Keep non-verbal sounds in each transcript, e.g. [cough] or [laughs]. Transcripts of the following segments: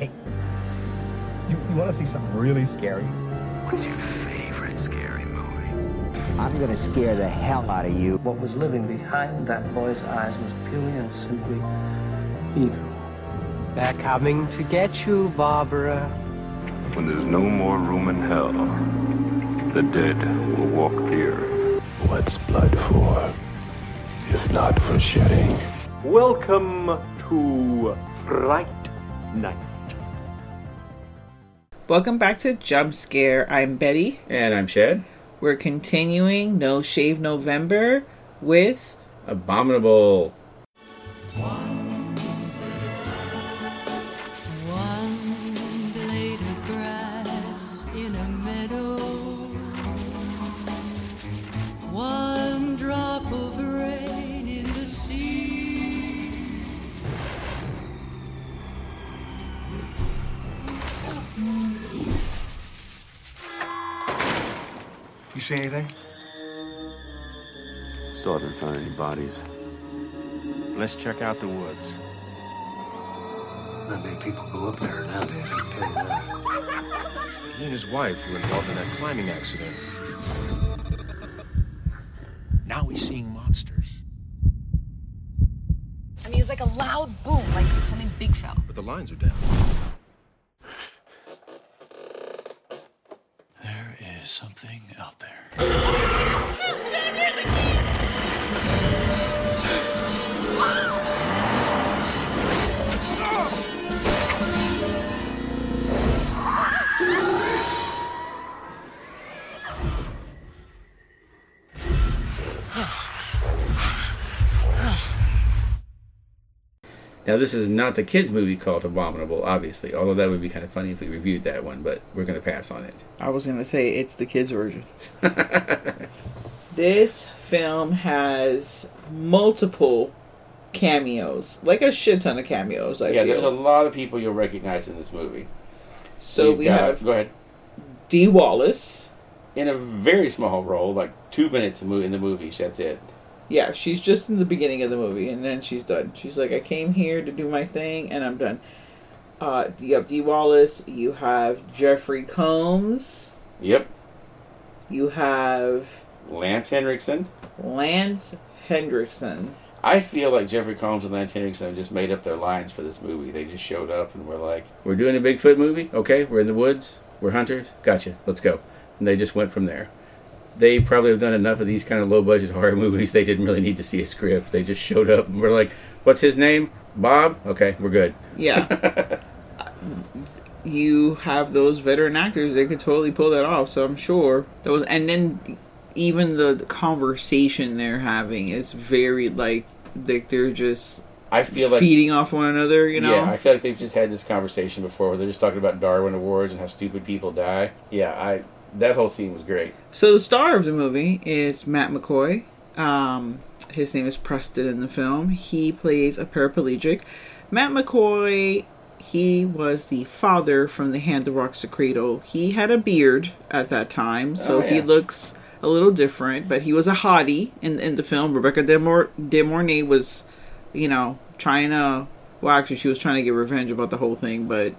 Hey, you, you want to see something really scary? What's your favorite scary movie? I'm gonna scare the hell out of you. What was living behind that boy's eyes was purely and simply evil. They're coming to get you, Barbara. When there's no more room in hell, the dead will walk here. What's blood for, if not for shedding? Welcome to Fright Night. Welcome back to Jump Scare. I'm Betty. And I'm Shed. We're continuing No Shave November with Abominable. See anything? Still haven't found any bodies. Let's check out the woods. Not many people go up there nowadays, I tell you that. He and his wife were involved in that climbing accident. Now he's seeing monsters. I mean, it was like a loud boom, like something big fell. But the lines are down. There is something out there. Yeah. Now, this is not the kids' movie called Abominable, obviously, although that would be kind of funny if we reviewed that one, but we're going to pass on it. I was going to say it's the kids' version. [laughs] this film has multiple cameos, like a shit ton of cameos. I yeah, feel. there's a lot of people you'll recognize in this movie. so You've we got- have Go ahead. Dee Wallace. In a very small role, like two minutes in the mo- in the movie, that's it. Yeah, she's just in the beginning of the movie, and then she's done. She's like, I came here to do my thing, and I'm done. Uh, you have Dee Wallace. You have Jeffrey Combs. Yep. You have Lance Henriksen. Lance Hendrickson. I feel like Jeffrey Combs and Lance Henriksen just made up their lines for this movie. They just showed up and were like, "We're doing a Bigfoot movie. Okay, we're in the woods. We're hunters. Gotcha. Let's go." And they just went from there. They probably have done enough of these kind of low budget horror movies. They didn't really need to see a script. They just showed up and were like, "What's his name? Bob. Okay, we're good." Yeah. [laughs] you have those veteran actors they could totally pull that off so i'm sure those and then even the conversation they're having is very like like they're just I feel like feeding off one another you know Yeah, I feel like they've just had this conversation before where they're just talking about Darwin Awards and how stupid people die. Yeah, I that whole scene was great. So the star of the movie is Matt McCoy. Um, his name is Preston in the film. He plays a paraplegic. Matt McCoy, he was the father from The Hand that Rocks the Cradle. He had a beard at that time, so Oh, he looks a little different, but he was a hottie in, in the film. Rebecca De, Mor- De Mornay was, you know, trying to, well, actually, she was trying to get revenge about the whole thing, but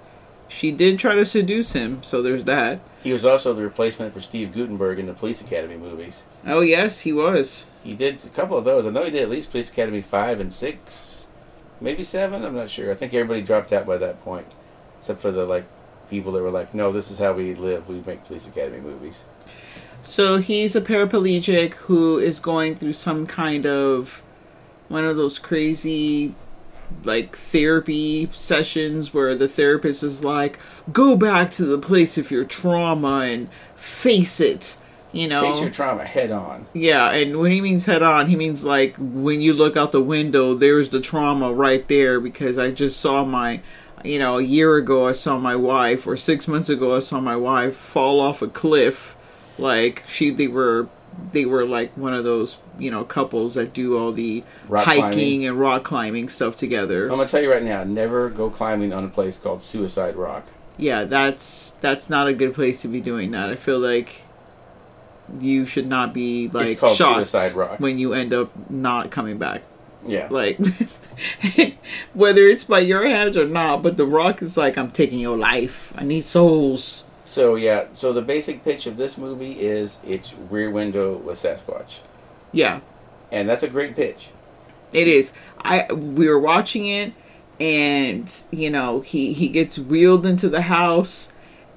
she did try to seduce him, so there's that. He was also the replacement for Steve Guttenberg in the Police Academy movies. Oh, yes, he was. He did a couple of those. I know he did at least Police Academy 5 and 6. Maybe 7, I'm not sure. I think everybody dropped out by that point. Except for the like people that were like, "No, this is how we live. We make Police Academy movies." So he's a paraplegic who is going through some kind of one of those crazy like therapy sessions where the therapist is like, go back to the place of your trauma and face it. You know, Face your trauma head on. yeah, and when he means head on, he means like when you look out the window, there's the trauma right there because I just saw my, you know, a year ago I saw my wife, or six months ago I saw my wife fall off a cliff. Like she, they were, they were like one of those, you know, couples that do all the Rock hiking climbing. and rock climbing stuff together. I'm gonna tell you right now, never go climbing on a place called Suicide Rock. yeah, that's that's not a good place to be doing that. I feel like you should not be like called shot Suicide Rock. when you end up not coming back. Yeah. Like, [laughs] whether it's by your hands or not, but The Rock is like, I'm taking your life. I need souls. So yeah, so the basic pitch of this movie is it's Rear Window with Sasquatch, Yeah, and that's a great pitch. it is. I we were watching it, and you know he he gets wheeled into the house,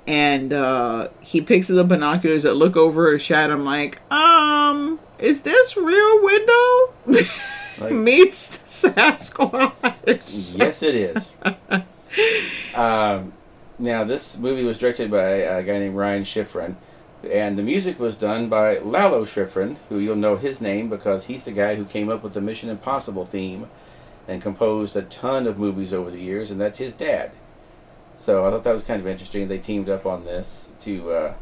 and uh he picks up the binoculars that look over his shed. I'm like, um, is this Rear Window [laughs] meets Sasquatch? Yes, it is. [laughs] um, now, this movie was directed by a guy named Ryan Schifrin, and the music was done by Lalo Schifrin, who you'll know his name because he's the guy who came up with the Mission Impossible theme and composed a ton of movies over the years, and that's his dad. So I thought that was kind of interesting. They teamed up on this to uh,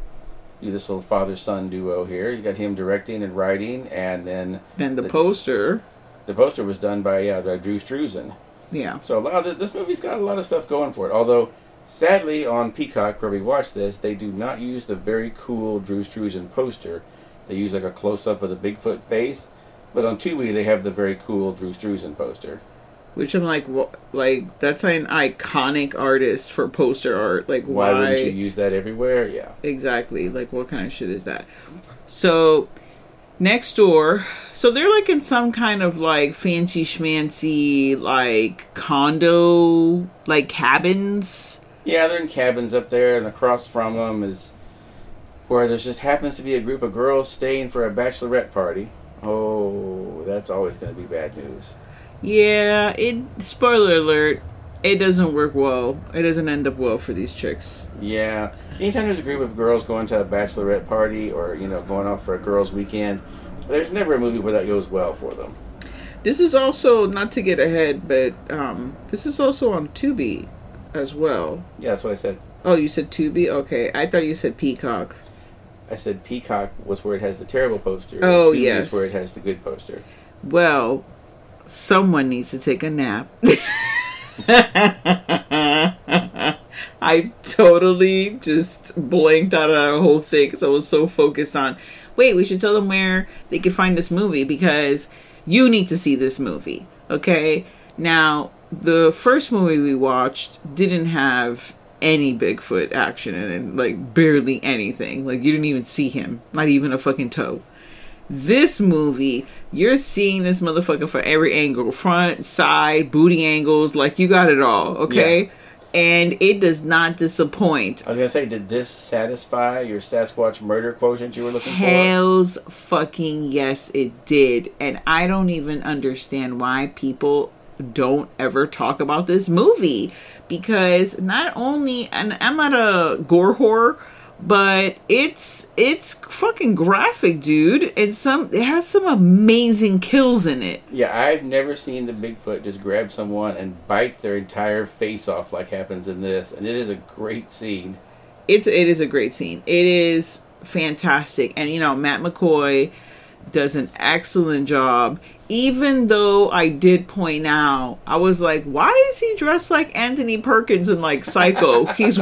do this little father-son duo here. You got him directing and writing, and then And the poster, the poster was done by, uh, by Drew Struzan. yeah. So a lot of this movie's got a lot of stuff going for it. Although, sadly, on Peacock where we watch this, they do not use the very cool Drew Struzan poster. They use like a close up of the Bigfoot face. But on Tubi, they have the very cool Drew Struzan poster. Which I'm like, what? Like that's an iconic artist for poster art. Like, Why, why? wouldn't you use that everywhere? Yeah. exactly? Like, what kind of shit is that? So, next door. So they're like in some kind of like fancy schmancy like condo like cabins. Yeah, they're in cabins up there, and across from them is where there just happens to be a group of girls staying for a bachelorette party. Oh, that's always going to be bad news. Yeah, it. Spoiler alert. It doesn't work well. It doesn't end up well for these chicks. Yeah. Anytime there's a group of girls going to a bachelorette party or, you know, going off for a girls' weekend, there's never a movie where that goes well for them. This is also not to get ahead, but um, this is also on Tubi as well. Yeah, that's what I said. Oh, you said Tubi? Okay, I thought you said Peacock. I said Peacock was where it has the terrible poster. Oh, Tubi yes. is where it has the good poster. Well, someone needs to take a nap. [laughs] I totally just blanked out of that whole thing because I was so focused on. Wait, we should tell them where they can find this movie because you need to see this movie. Okay, now the first movie we watched didn't have any Bigfoot action in it, like barely anything. Like you didn't even see him, not even a fucking toe. This movie, you're seeing this motherfucker from every angle front, side, booty angles, like you got it all, okay? And it does not disappoint. I was going to say, did this satisfy your Sasquatch murder quotient you were looking for? Hells fucking yes, it did. And I don't even understand why people don't ever talk about this movie. Because not only, and I'm not a gore whore, but it's it's fucking graphic, dude. And some it has some amazing kills in it. Yeah, I've never seen the Bigfoot just grab someone and bite their entire face off like happens in this, and it is a great scene. it's it is a great scene. It is fantastic, and you know Matt McCoy does an excellent job. Even though I did point out, I was like, "Why is he dressed like Anthony Perkins in like Psycho?" [laughs] he's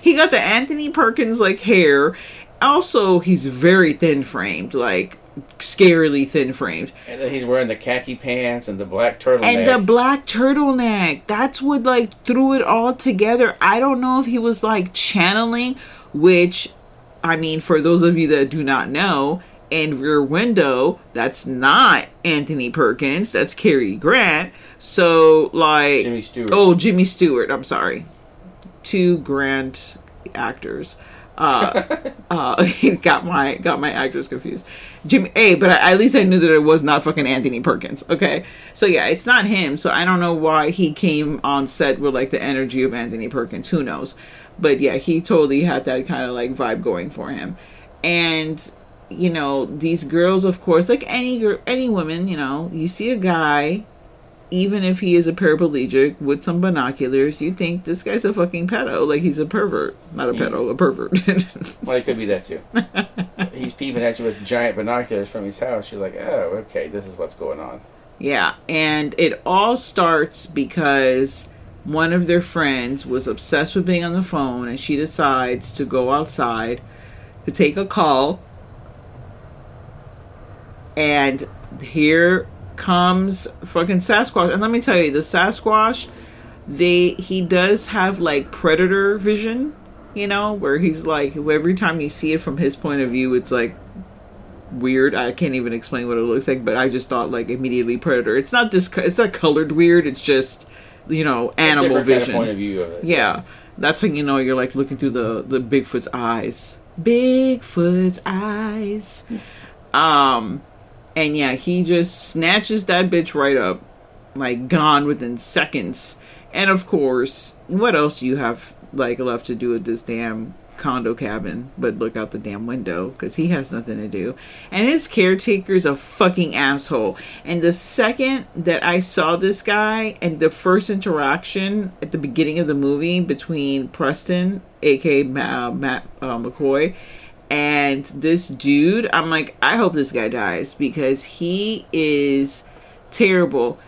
he got the Anthony Perkins like hair. Also, he's very thin framed, like scarily thin framed. And then he's wearing the khaki pants and the black turtleneck. And the black turtleneck. That's what like threw it all together. I don't know if he was like channeling, which I mean, for those of you that do not know, and Rear Window, that's not Anthony Perkins, that's Cary Grant. So like Jimmy Stewart. Oh, Jimmy Stewart, I'm sorry. Two Grant actors. Uh, [laughs] uh, [laughs] got my got my actors confused. Jimmy, hey, but I, at least I knew that it was not fucking Anthony Perkins. Okay, so yeah, it's not him. So I don't know why he came on set with like the energy of Anthony Perkins. Who knows? But yeah, he totally had that kind of like vibe going for him. And you know, these girls, of course, like any girl, any woman, you know, you see a guy even if he is a paraplegic with some binoculars, you think this guy's a fucking pedo, like he's a pervert, not a pedo, a pervert. [laughs] Well, it could be that too. [laughs] he's peeping at you with giant binoculars from his house. You're like, oh, okay, this is what's going on. yeah, and it all starts because one of their friends was obsessed with being on the phone, and she decides to go outside to take a call, and here comes fucking Sasquatch. And let me tell you, the Sasquatch, they he does have like predator vision, you know, where he's like every time you see it from his point of view, it's like weird. I can't even explain what it looks like, but I just thought like immediately predator. It's not just it's not colored weird. It's just you know animal different kind of vision. point of view of it. Yeah, that's when you know you're like looking through the the Bigfoot's eyes. Bigfoot's eyes. Um, and yeah, he just snatches that bitch right up, like gone within seconds. And of course, what else do you have like left to do with this damn condo cabin but look out the damn window? Because he has nothing to do. And his caretaker's a fucking asshole. And the second that i saw this guy and the first interaction at the beginning of the movie between preston aka matt, matt uh, mccoy and this dude i'm like i hope this guy dies because he is terrible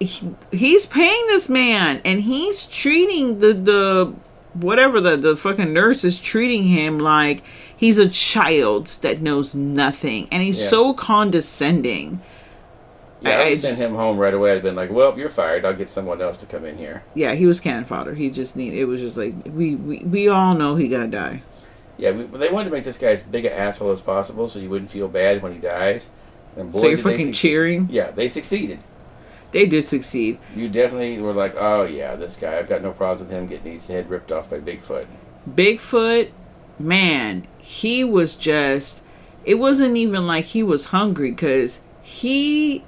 He- he's paying this man and he's treating the the whatever the the fucking nurse is treating him like he's a child that knows nothing and he's Yeah. so condescending Yeah, I, I- would send him home right away. I'd been like, "Well, you're fired. I'll get someone else to come in here." yeah he was cannon fodder he just need it was just like we we, we all know he gonna die Yeah, we, they wanted to make this guy as big an asshole as possible, so you wouldn't feel bad when he dies. And boy, So you're fucking cheering? Yeah, they succeeded. they did succeed You definitely were like, "Oh yeah, this guy. I've got no problems with him getting his head ripped off by Bigfoot." Bigfoot, man, he was just. It wasn't even like he was hungry because he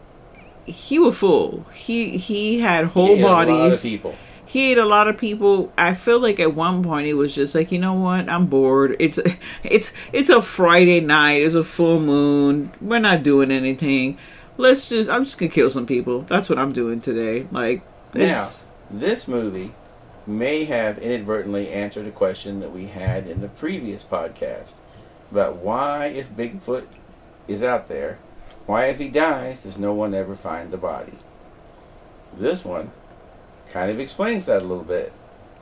he was full. He he had whole He ate a lot of bodies. people. He ate a lot of people. I feel like at one point he was just like, you know what? I'm bored. It's it's it's a Friday night. It's a full moon. We're not doing anything. Let's just. I'm just gonna kill some people. That's what I'm doing today. Like, Now, this movie may have inadvertently answered a question that we had in the previous podcast about why, if Bigfoot is out there, why, if he dies, does no one ever find the body? This one kind of explains that a little bit.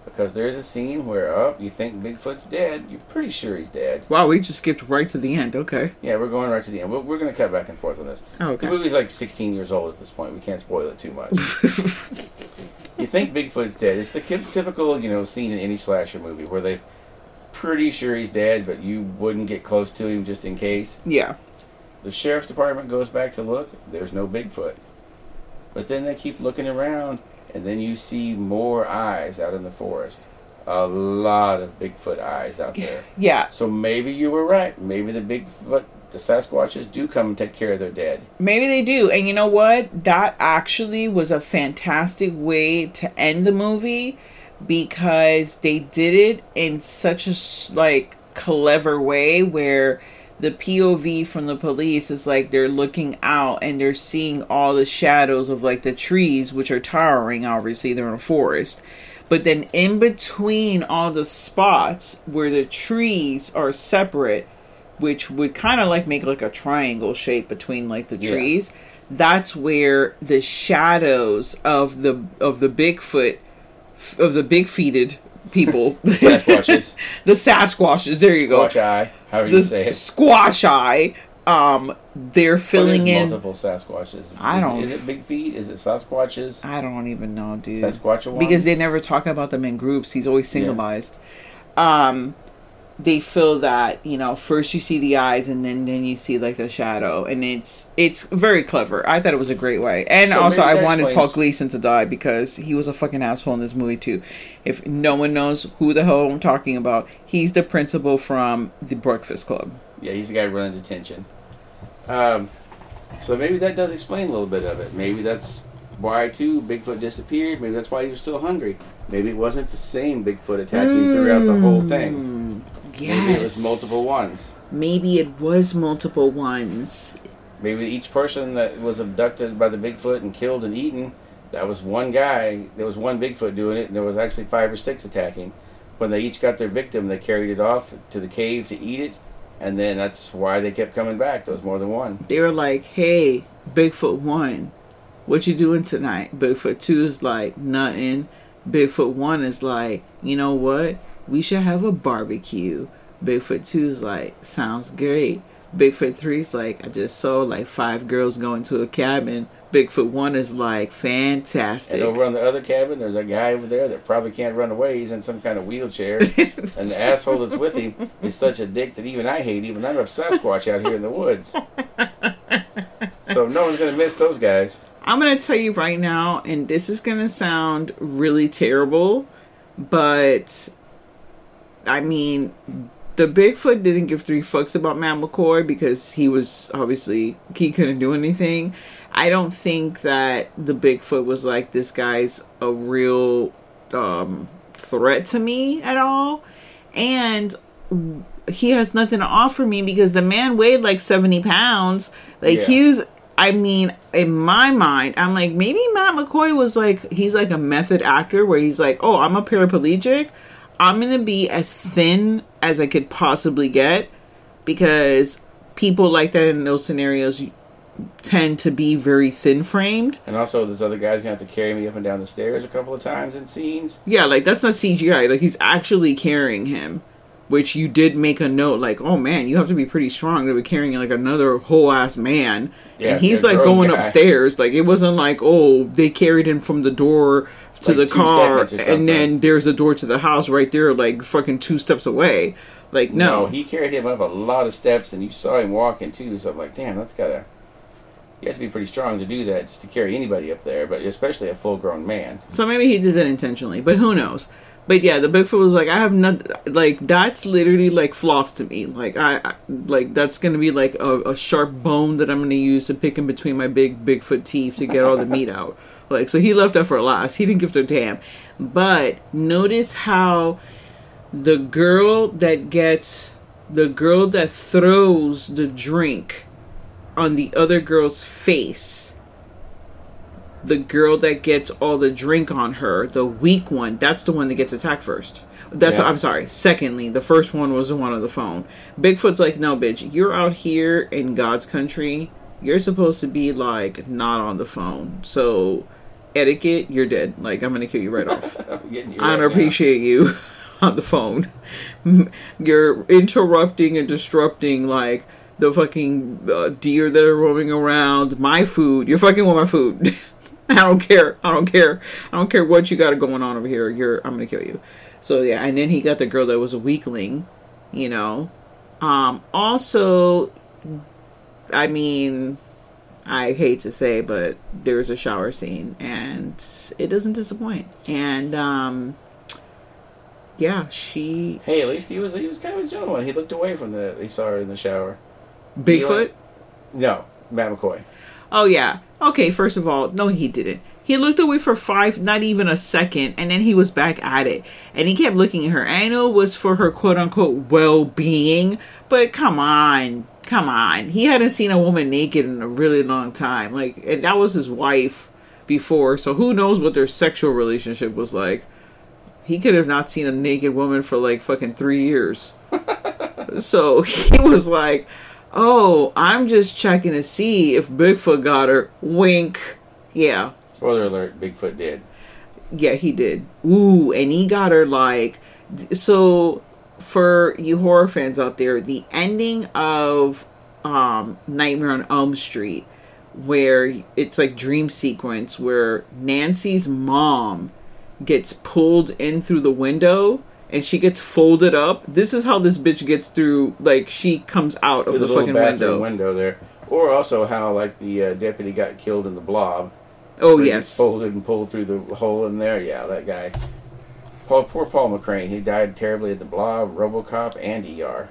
Because there's a scene where, oh, you think Bigfoot's dead, you're pretty sure he's dead. wow, we just skipped right to the end. Okay. Yeah, we're going right to the end. We're, we're going to cut back and forth on this. Oh, okay. The movie's like 16 years old at this point. We can't spoil it too much. [laughs] you think Bigfoot's dead. It's the typical, you know, scene in any slasher movie where they're pretty sure he's dead, but you wouldn't get close to him just in case. Yeah. The sheriff's department goes back to look. There's no Bigfoot. But then they keep looking around, and then you see more eyes out in the forest. A lot of Bigfoot eyes out there. Yeah. So maybe you were right. Maybe the Bigfoot, the Sasquatches do come and take care of their dead. Maybe they do. And you know what? That actually was a fantastic way to end the movie because they did it in such a like clever way where the POV from the police is like they're looking out and they're seeing all the shadows of like the trees which are towering obviously they're in a forest but then in between all the spots where the trees are separate which would kind of like make like a triangle shape between like the Yeah. trees that's where the shadows of the of the bigfoot of the big feeted people the Sasquatches. [laughs] the sasquatches there you go Squatch eye, however you say it. squash eye um they're filling in multiple Sasquatches. I Is- don't- Is it Big Feet? Is it Sasquatches? I don't even know, dude. Sasquatch Because they never talk about them in groups. He's always Yeah. singleized. Um, they feel that you know first you see the eyes and then then you see like the shadow, and it's it's very clever. I thought it was a great way, and So also I wanted Paul Gleason to die because he was a fucking asshole in this movie too. If no one knows who the hell I'm talking about, he's the principal from the Breakfast Club. Yeah, he's the guy running detention. Um, so maybe that does explain a little bit of it. Maybe that's why too Bigfoot disappeared. Maybe that's why he was still hungry. Maybe it wasn't the same Bigfoot attacking throughout the whole thing. Maybe it was multiple ones. Maybe it was multiple ones. Maybe each person that was abducted by the Bigfoot and killed and eaten, that was one guy. There was one Bigfoot doing it, and there was actually five or six attacking. When they each got their victim, they carried it off to the cave to eat it, and then that's why they kept coming back. There was more than one. they were like, "Hey, Bigfoot one, what you doing tonight?" Bigfoot two is like, "Nothing." Bigfoot one is like, "You know what? We should have a barbecue." Bigfoot two is like, "Sounds great." Bigfoot three's like I just saw like five girls going to a cabin. Bigfoot one is like fantastic. And over on the other cabin, there's a guy over there that probably can't run away. He's in some kind of wheelchair. and the [laughs] asshole that's with him is such a dick that even I hate him, and I'm a Sasquatch out here in the woods. [laughs] so no one's going to miss those guys. I'm gonna tell you right now, and this is gonna sound really terrible, but I mean, the Bigfoot didn't give three fucks about Matt McCoy because he was obviously he couldn't do anything. I don't think that the Bigfoot was like this guy's a real um, threat to me at all, and he has nothing to offer me because the man weighed like 70 pounds. Like Yeah. he was I mean, in my mind, I'm like, maybe Matt McCoy was like, he's like a method actor where he's like, oh, I'm a paraplegic. I'm going to be as thin as I could possibly get because people like that in those scenarios tend to be very thin framed. And also, this other guy's to have to carry me up and down the stairs a couple of times in scenes. Yeah, like that's not CGI. Like he's actually carrying him, which you did make a note. Like, oh man, you have to be pretty strong to be carrying like another whole ass man. Yeah, and he's like going guy. upstairs. Like it wasn't like oh they carried him from the door to Like the car, seconds or something. and then there's a door to the house right there, like fucking two steps away. Like no, he carried him up a lot of steps, and you saw him walking too. So I'm like, damn, that's gotta. You have to be pretty strong to do that, just to carry anybody up there, but especially a full-grown man. So maybe he did that intentionally, but who knows? But yeah, the Bigfoot was like, I have not like that's literally like floss to me. Like I, I like that's gonna be like a, a sharp bone that I'm gonna use to pick in between my big Bigfoot teeth to get all the meat out. Like so, he left that for a last. He didn't give a damn. But notice how the girl that gets the girl that throws the drink on the other girl's face the girl that gets all the drink on her, the weak one, that's the one that gets attacked first. That's Yeah. I'm sorry. Secondly, the first one was the one on the phone. Bigfoot's like, no, bitch, you're out here in God's country. You're supposed to be like not on the phone. So etiquette, you're dead. Like I'm gonna kill you right off. [laughs] I'm getting you I right don't now. appreciate you [laughs] on the phone. [laughs] You're interrupting and disrupting like the fucking uh, deer that are roaming around. My food. You're fucking with my food. [laughs] I don't care. I don't care. I don't care what you got going on over here. You're. I'm gonna kill you. So yeah, and then he got the girl that was a weakling. You know. Um. Also, I mean, I hate to say, but there's a shower scene, and it doesn't disappoint. And um, yeah, she Hey, at least he was he was kind of a gentleman. He looked away from the he saw her in the shower. Bigfoot. No, Matt McCoy. Oh yeah. Okay. First of all, no, he didn't. He looked away for five, not even a second, and then he was back at it, and he kept looking at her. I know it was for her quote unquote well being, but come on, come on. He hadn't seen a woman naked in a really long time. Like, and that was his wife before, so who knows what their sexual relationship was like. He could have not seen a naked woman for like fucking three years. [laughs] so [laughs] he was like, "Oh, I'm just checking to see if Bigfoot got her." Wink. Yeah, Spoiler alert: Bigfoot did. yeah, he did. Ooh, and he got her like so for you horror fans out there, the ending of um Nightmare on Elm Street where it's like dream sequence where Nancy's mom gets pulled in through the window and she gets folded up. This is how this bitch gets through like she comes out of the, little fucking window. window there, or also how like the uh, deputy got killed in the blob. Oh yes. folded and pulled through the hole in there. Yeah, that guy. Paul, poor Paul McCrane. He died terribly at the blob, RoboCop, and ER.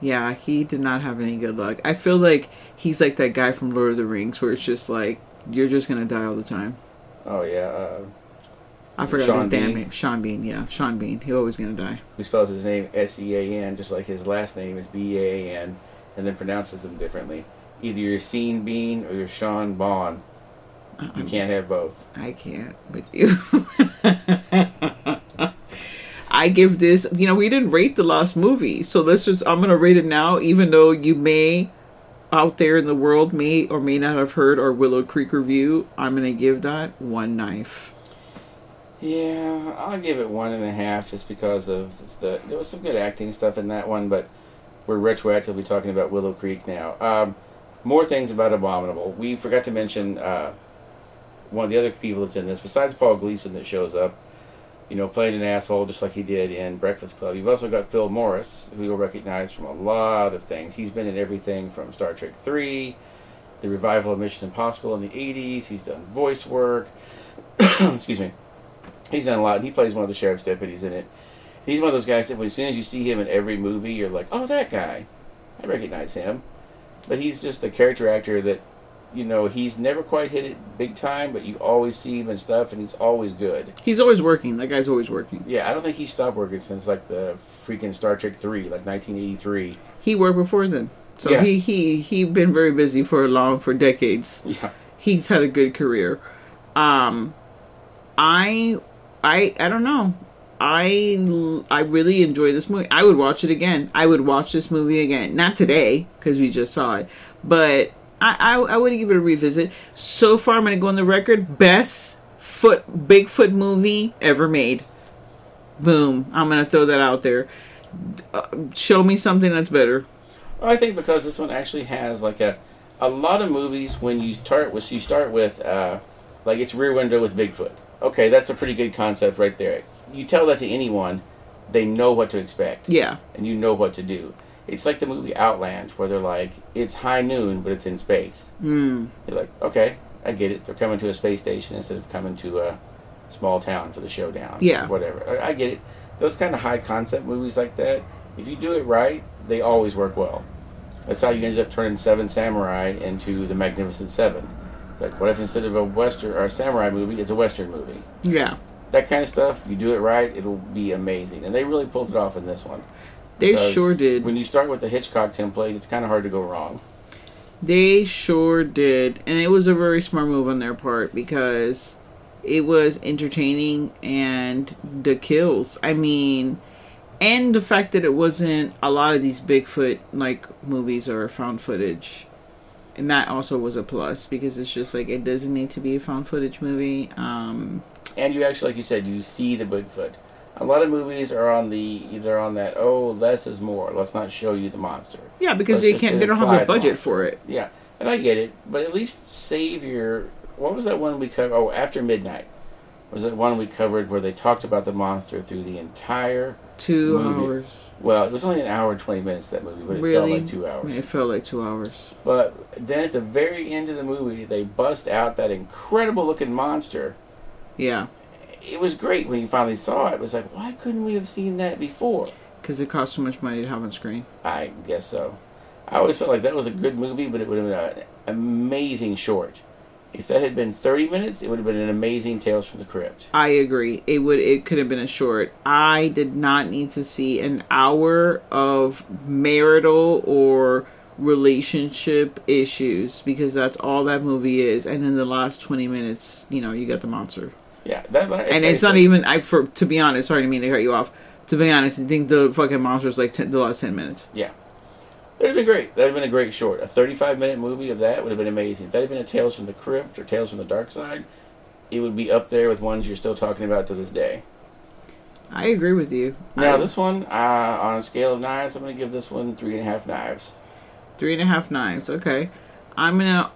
Yeah, he did not have any good luck. I feel like he's like that guy from Lord of the Rings where it's just like you're just gonna die all the time. Oh yeah. Uh, I forgot Sean his damn Bean. name. Sean Bean, yeah. Sean Bean. He's always gonna die. He spells his name S E A N, just like his last name is B A N, and then pronounces them differently. Either you're Sean Bean or you're Sean Bond. You uh-uh. can't have both. I can't with you. [laughs] I give this you know, we didn't rate the last movie, so let's just I'm gonna rate it now, even though you may out there in the world may or may not have heard our Willow Creek review, I'm gonna give that one knife. Yeah, I'll give it one and a half just because of the there was some good acting stuff in that one, but we're retroactively talking about Willow Creek now. Um, more things about Abominable. We forgot to mention uh, one of the other people that's in this, besides Paul Gleason that shows up, you know, playing an asshole just like he did in Breakfast Club. You've also got Phil Morris, who you'll recognize from a lot of things. He's been in everything from Star Trek 3, the revival of Mission Impossible in the 80s. He's done voice work. [coughs] Excuse me. He's done a lot. He plays one of the sheriff's deputies in it. He's one of those guys that as soon as you see him in every movie, you're like, oh, that guy. I recognize him. But he's just a character actor that, you know, he's never quite hit it big time, but you always see him and stuff, and he's always good. He's always working. That guy's always working. Yeah, I don't think he stopped working since like the freaking Star Trek 3, like 1983. He worked before then. So Yeah. he he he been very busy for a long for decades. Yeah. He's had a good career. Um I I I don't know. I I really enjoy this movie. I would watch it again. I would watch this movie again. Not today because we just saw it, but I I, I would give it a revisit. So far, I'm gonna go on the record: best foot Bigfoot movie ever made. Boom! I'm gonna throw that out there. Uh, show me something that's better. I think because this one actually has like a a lot of movies when you start with you start with uh, like it's Rear Window with Bigfoot. Okay, that's a pretty good concept right there. You tell that to anyone, they know what to expect. Yeah. and you know what to do. It's like the movie Outland, where they're like, it's high noon, but it's in space. Mm. You're like, okay, I get it. They're coming to a space station instead of coming to a small town for the showdown. Yeah. Whatever. I, I get it. Those kind of high concept movies like that, if you do it right, they always work well. That's how you ended up turning Seven Samurai into the Magnificent Seven. It's like, what if instead of a western or a samurai movie, it's a western movie? Yeah. That kind of stuff, you do it right, it'll be amazing. And they really pulled it off in this one. They sure did. When you start with the Hitchcock template, it's kind of hard to go wrong. They sure did. And it was a very smart move on their part because it was entertaining and the kills. I mean, and the fact that it wasn't a lot of these Bigfoot like movies or found footage. And that also was a plus because it's just like it doesn't need to be a found footage movie. Um and you actually, like you said, you see the Bigfoot. A lot of movies are on the either on that oh less is more. Let's not show you the monster. Yeah, because Let's they can't they don't have the budget monster. for it. Yeah, and I get it, but at least save your. What was that one we covered? Oh, after midnight. Was that one we covered where they talked about the monster through the entire Two movie? hours. Well, it was only an hour and twenty minutes that movie, but it really? felt like two hours. It felt like two hours. But then at the very end of the movie, they bust out that incredible looking monster. Yeah. It was great when you finally saw it. It was like, why couldn't we have seen that before? Because it cost too much money to have on screen. I guess so. I always felt like that was a good movie, but it would have been an amazing short. If that had been 30 minutes, it would have been an amazing Tales from the Crypt. I agree. It would it could have been a short. I did not need to see an hour of marital or relationship issues because that's all that movie is. And in the last 20 minutes, you know, you got the monster. Yeah, that, And it's not like- even I for to be honest, sorry to mean to cut you off. To be honest, I think the fucking monster monster's like 10, the last 10 minutes. Yeah. That'd have been great. That'd have been a great short. A 35 minute movie of that would have been amazing. If that had been a Tales from the Crypt or Tales from the Dark Side, it would be up there with ones you're still talking about to this day. I agree with you. Now, I- this one, uh, on a scale of knives, I'm going to give this one three and a half knives. Three and a half knives. Okay. I'm gonna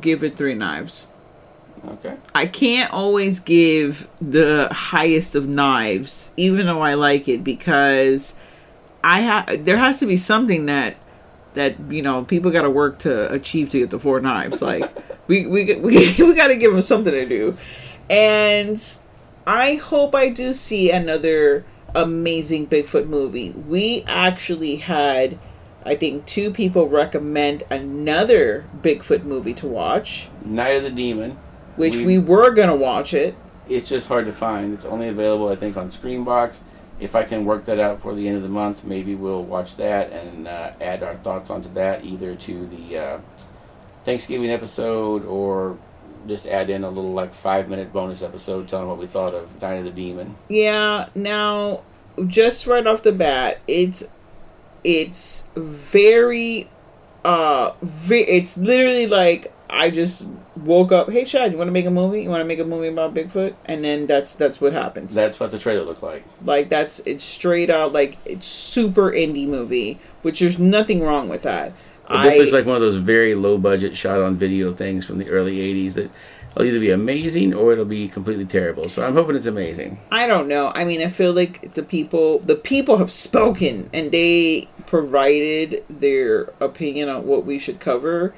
give it three knives. Okay. I can't always give the highest of knives, even though I like it, because I have there has to be something that that you know people got to work to achieve to get the four knives. Like [laughs] we we we [laughs] we got to give them something to do, and I hope I do see another amazing Bigfoot movie. We actually had. I think two people recommend another Bigfoot movie to watch, Night of the Demon. which we were gonna watch it. It's just hard to find. It's only available, I think, on Screambox. If I can work that out for the end of the month, maybe we'll watch that and uh, add our thoughts onto that, either to the uh, Thanksgiving episode or just add in a little like five minute bonus episode telling what we thought of Night of the Demon. Yeah, now just right off the bat, it's it's very uh ve- it's literally like I just woke up. Hey, Shad, you want to make a movie? You want to make a movie about Bigfoot? And then that's that's what happens. That's what the trailer looked like. Like that's it's straight out like it's super indie movie, which there's nothing wrong with that. But this I- looks like one of those very low budget shot on video things from the early 80s that will either be amazing or it'll be completely terrible. So I'm hoping it's amazing. I don't know. I mean, I feel like the people the people have spoken and they provided their opinion on what we should cover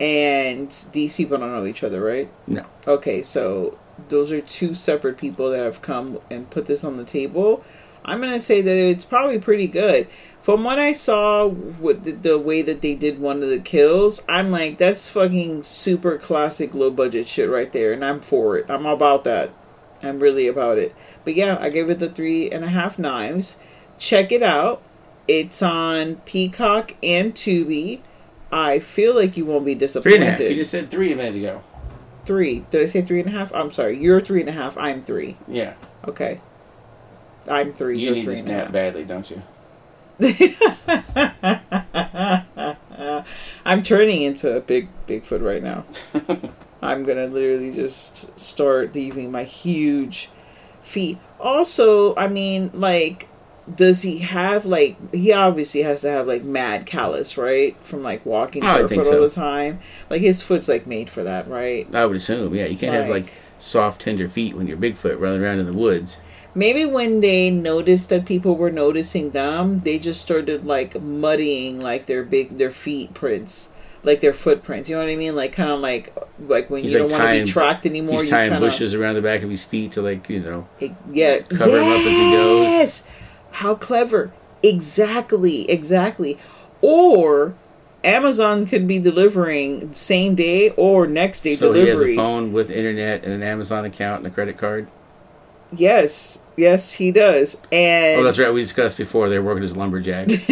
and these people don't know each other, right? No. Okay, so those are two separate people that have come and put this on the table. I'm going to say that it's probably pretty good. From what I saw with the, the way that they did one of the kills, I'm like, that's fucking super classic low budget shit right there, and I'm for it. I'm about that. I'm really about it. But yeah, I gave it the three and a half knives. Check it out. It's on Peacock and Tubi. I feel like you won't be disappointed. and a half. You just said three a minute ago. Three. Did I say three and a half? I'm sorry. You're three and a half. I'm three. Yeah. Okay. I'm three. You you're need three a snap badly, don't you? [laughs] I'm turning into a big Bigfoot right now. [laughs] I'm gonna literally just start leaving my huge feet. Also, I mean, like, does he have like he obviously has to have like mad callus, right? From like walking I barefoot think all the time. Like his foot's like made for that, right? I would assume. Yeah, you can't have Like- like soft, tender feet when you're Bigfoot running around in the woods. Maybe when they noticed that people were noticing them, they just started like muddying like their big their feet prints, like their footprints. You know what I mean? Like kind of like like when He's you like don't want to be tracked anymore. He's tying kinda, bushes around the back of his feet to like you know Yeah, cover him up as he goes. How clever! Exactly, exactly. Or Amazon could be delivering same day or next day So he has a phone with internet and an Amazon account and a credit card. Yes, yes, he does. And Oh, that's right. We discussed before they're working as lumberjacks. [laughs] [laughs]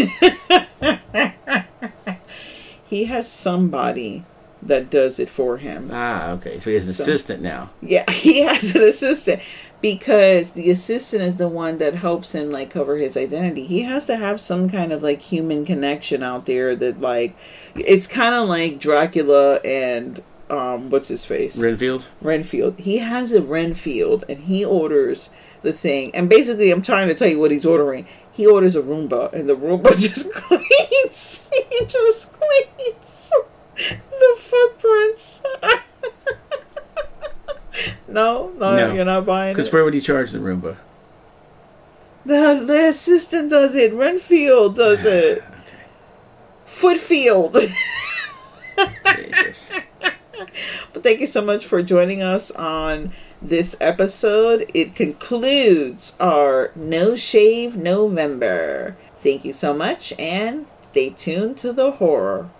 he has somebody that does it for him. ah, okay. So he has an So- assistant now. Yeah, [laughs] he has an assistant because the assistant is the one that helps him like cover his identity. He has to have some kind of like human connection out there that like it's kind of like Dracula and um what's his face? Renfield. Renfield. He has a Renfield and he orders the thing. And basically I'm trying to tell you what he's ordering. He orders a Roomba and the Roomba [laughs] just cleans. he just cleans the footprints. No, no, No. you're not buying it. Because where would he charge the Roomba? The, the assistant does it. Renfield does ah, it. Footfield. Jesus. [laughs] But thank you so much for joining us on this episode. It concludes our No Shave November. Thank you so much and stay tuned to the horror.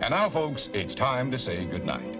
And now, folks, it's time to say goodnight.